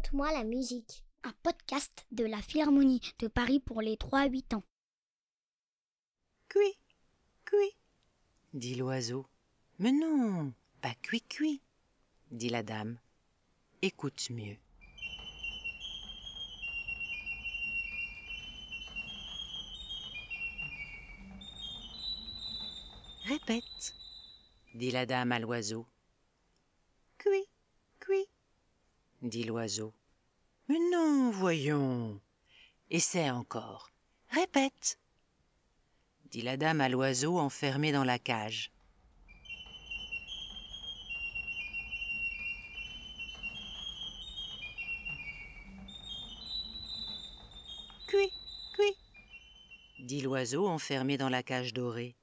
Raconte-moi la musique, un podcast de la Philharmonie de Paris pour les 3-8 ans. Cui, cui, dit l'oiseau. Mais non, pas cui cui, dit la dame. Écoute mieux. Répète, dit la dame à l'oiseau. Cui, cui, dit l'oiseau. Mais non, voyons. Essaie encore. Répète, dit la dame à l'oiseau enfermé dans la cage. Cui, cui, dit l'oiseau enfermé dans la cage dorée.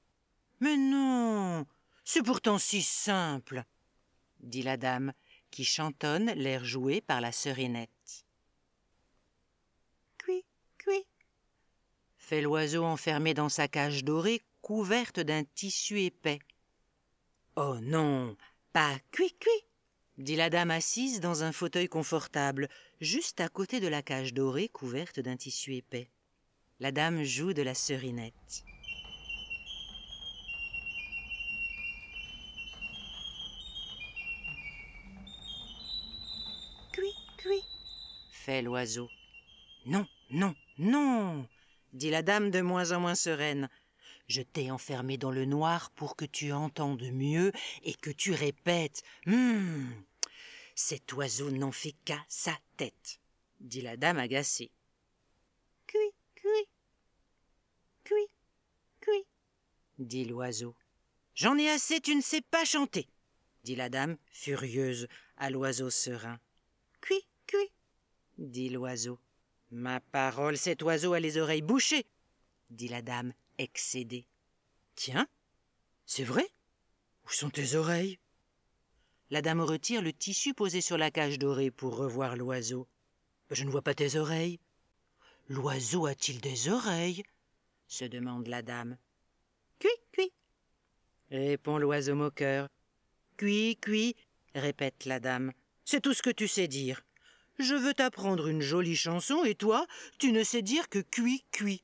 Mais non, c'est pourtant si simple, dit la dame qui chantonne l'air joué par la serinette. Cui, cui, fait l'oiseau enfermé dans sa cage dorée couverte d'un tissu épais. Oh non, pas cui cui, dit la dame assise dans un fauteuil confortable, juste à côté de la cage dorée couverte d'un tissu épais. La dame joue de la serinette. L'oiseau. Non, non, non, dit la dame de moins en moins sereine. Je t'ai enfermé dans le noir pour que tu entendes mieux et que tu répètes. Hum, cet oiseau n'en fait qu'à sa tête, dit la dame agacée. Cui, cui, cui, cui, dit l'oiseau. J'en ai assez, tu ne sais pas chanter, dit la dame furieuse à l'oiseau serein. Cui, cui, dit l'oiseau. Ma parole, cet oiseau a les oreilles bouchées, dit la dame excédée. Tiens, c'est vrai? Où sont tes oreilles? La dame retire le tissu posé sur la cage dorée pour revoir l'oiseau. Je ne vois pas tes oreilles. L'oiseau a-t-il des oreilles? se demande la dame. Cui, cui, répond l'oiseau moqueur. Cui, cui, répète la dame. C'est tout ce que tu sais dire. Je veux t'apprendre une jolie chanson et toi, tu ne sais dire que cui, cui.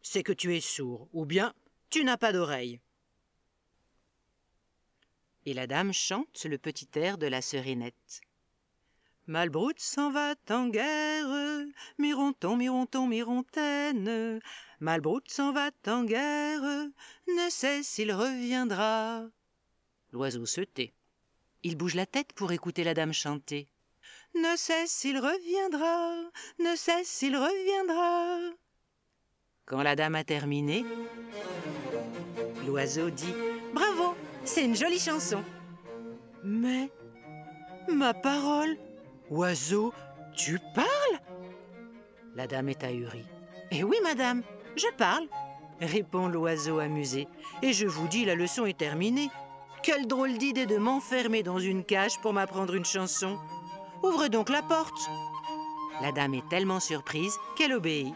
C'est que tu es sourd, ou bien tu n'as pas d'oreille. Et la dame chante le petit air de la serinette. Malbroute s'en va en guerre, mironton, mironton, mirontaine. Malbroute s'en va en guerre, ne sait s'il reviendra. L'oiseau se tait. Il bouge la tête pour écouter la dame chanter. Ne sait s'il reviendra, ne sait s'il reviendra. Quand la dame a terminé, l'oiseau dit Bravo, c'est une jolie chanson. Mais, ma parole, oiseau, tu parles? La dame est ahurie. Eh oui, madame, je parle, répond l'oiseau amusé. Et je vous dis, la leçon est terminée. Quelle drôle d'idée de m'enfermer dans une cage pour m'apprendre une chanson. Ouvre donc la porte. La dame est tellement surprise qu'elle obéit.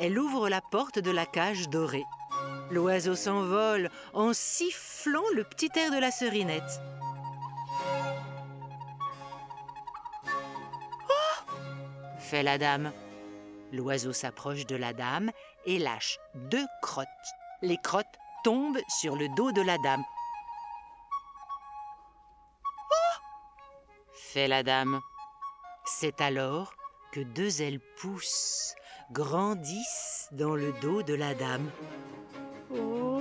Elle ouvre la porte de la cage dorée. L'oiseau s'envole en sifflant le petit air de la serinette. Oh fait la dame. L'oiseau s'approche de la dame et lâche deux crottes. Les crottes tombent sur le dos de la dame. fait la dame. C'est alors que deux ailes poussent, grandissent dans le dos de la dame. Oh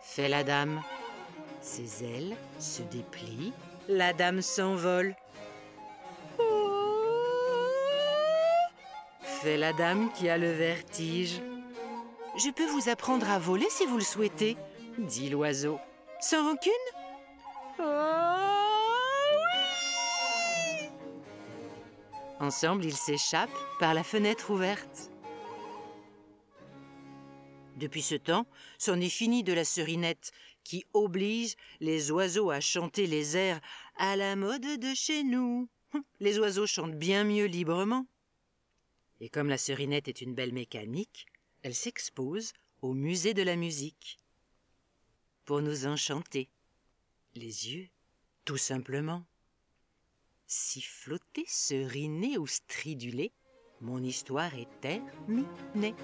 fait la dame. Ses ailes se déplient, la dame s'envole. Oh fait la dame qui a le vertige. Je peux vous apprendre à voler si vous le souhaitez, dit l'oiseau. Sans rancune Ensemble, ils s'échappent par la fenêtre ouverte. Depuis ce temps, c'en est fini de la serinette qui oblige les oiseaux à chanter les airs à la mode de chez nous. Les oiseaux chantent bien mieux librement. Et comme la serinette est une belle mécanique, elle s'expose au musée de la musique pour nous enchanter les yeux, tout simplement. Siffloter, seriner ou striduler, mon histoire est terminée.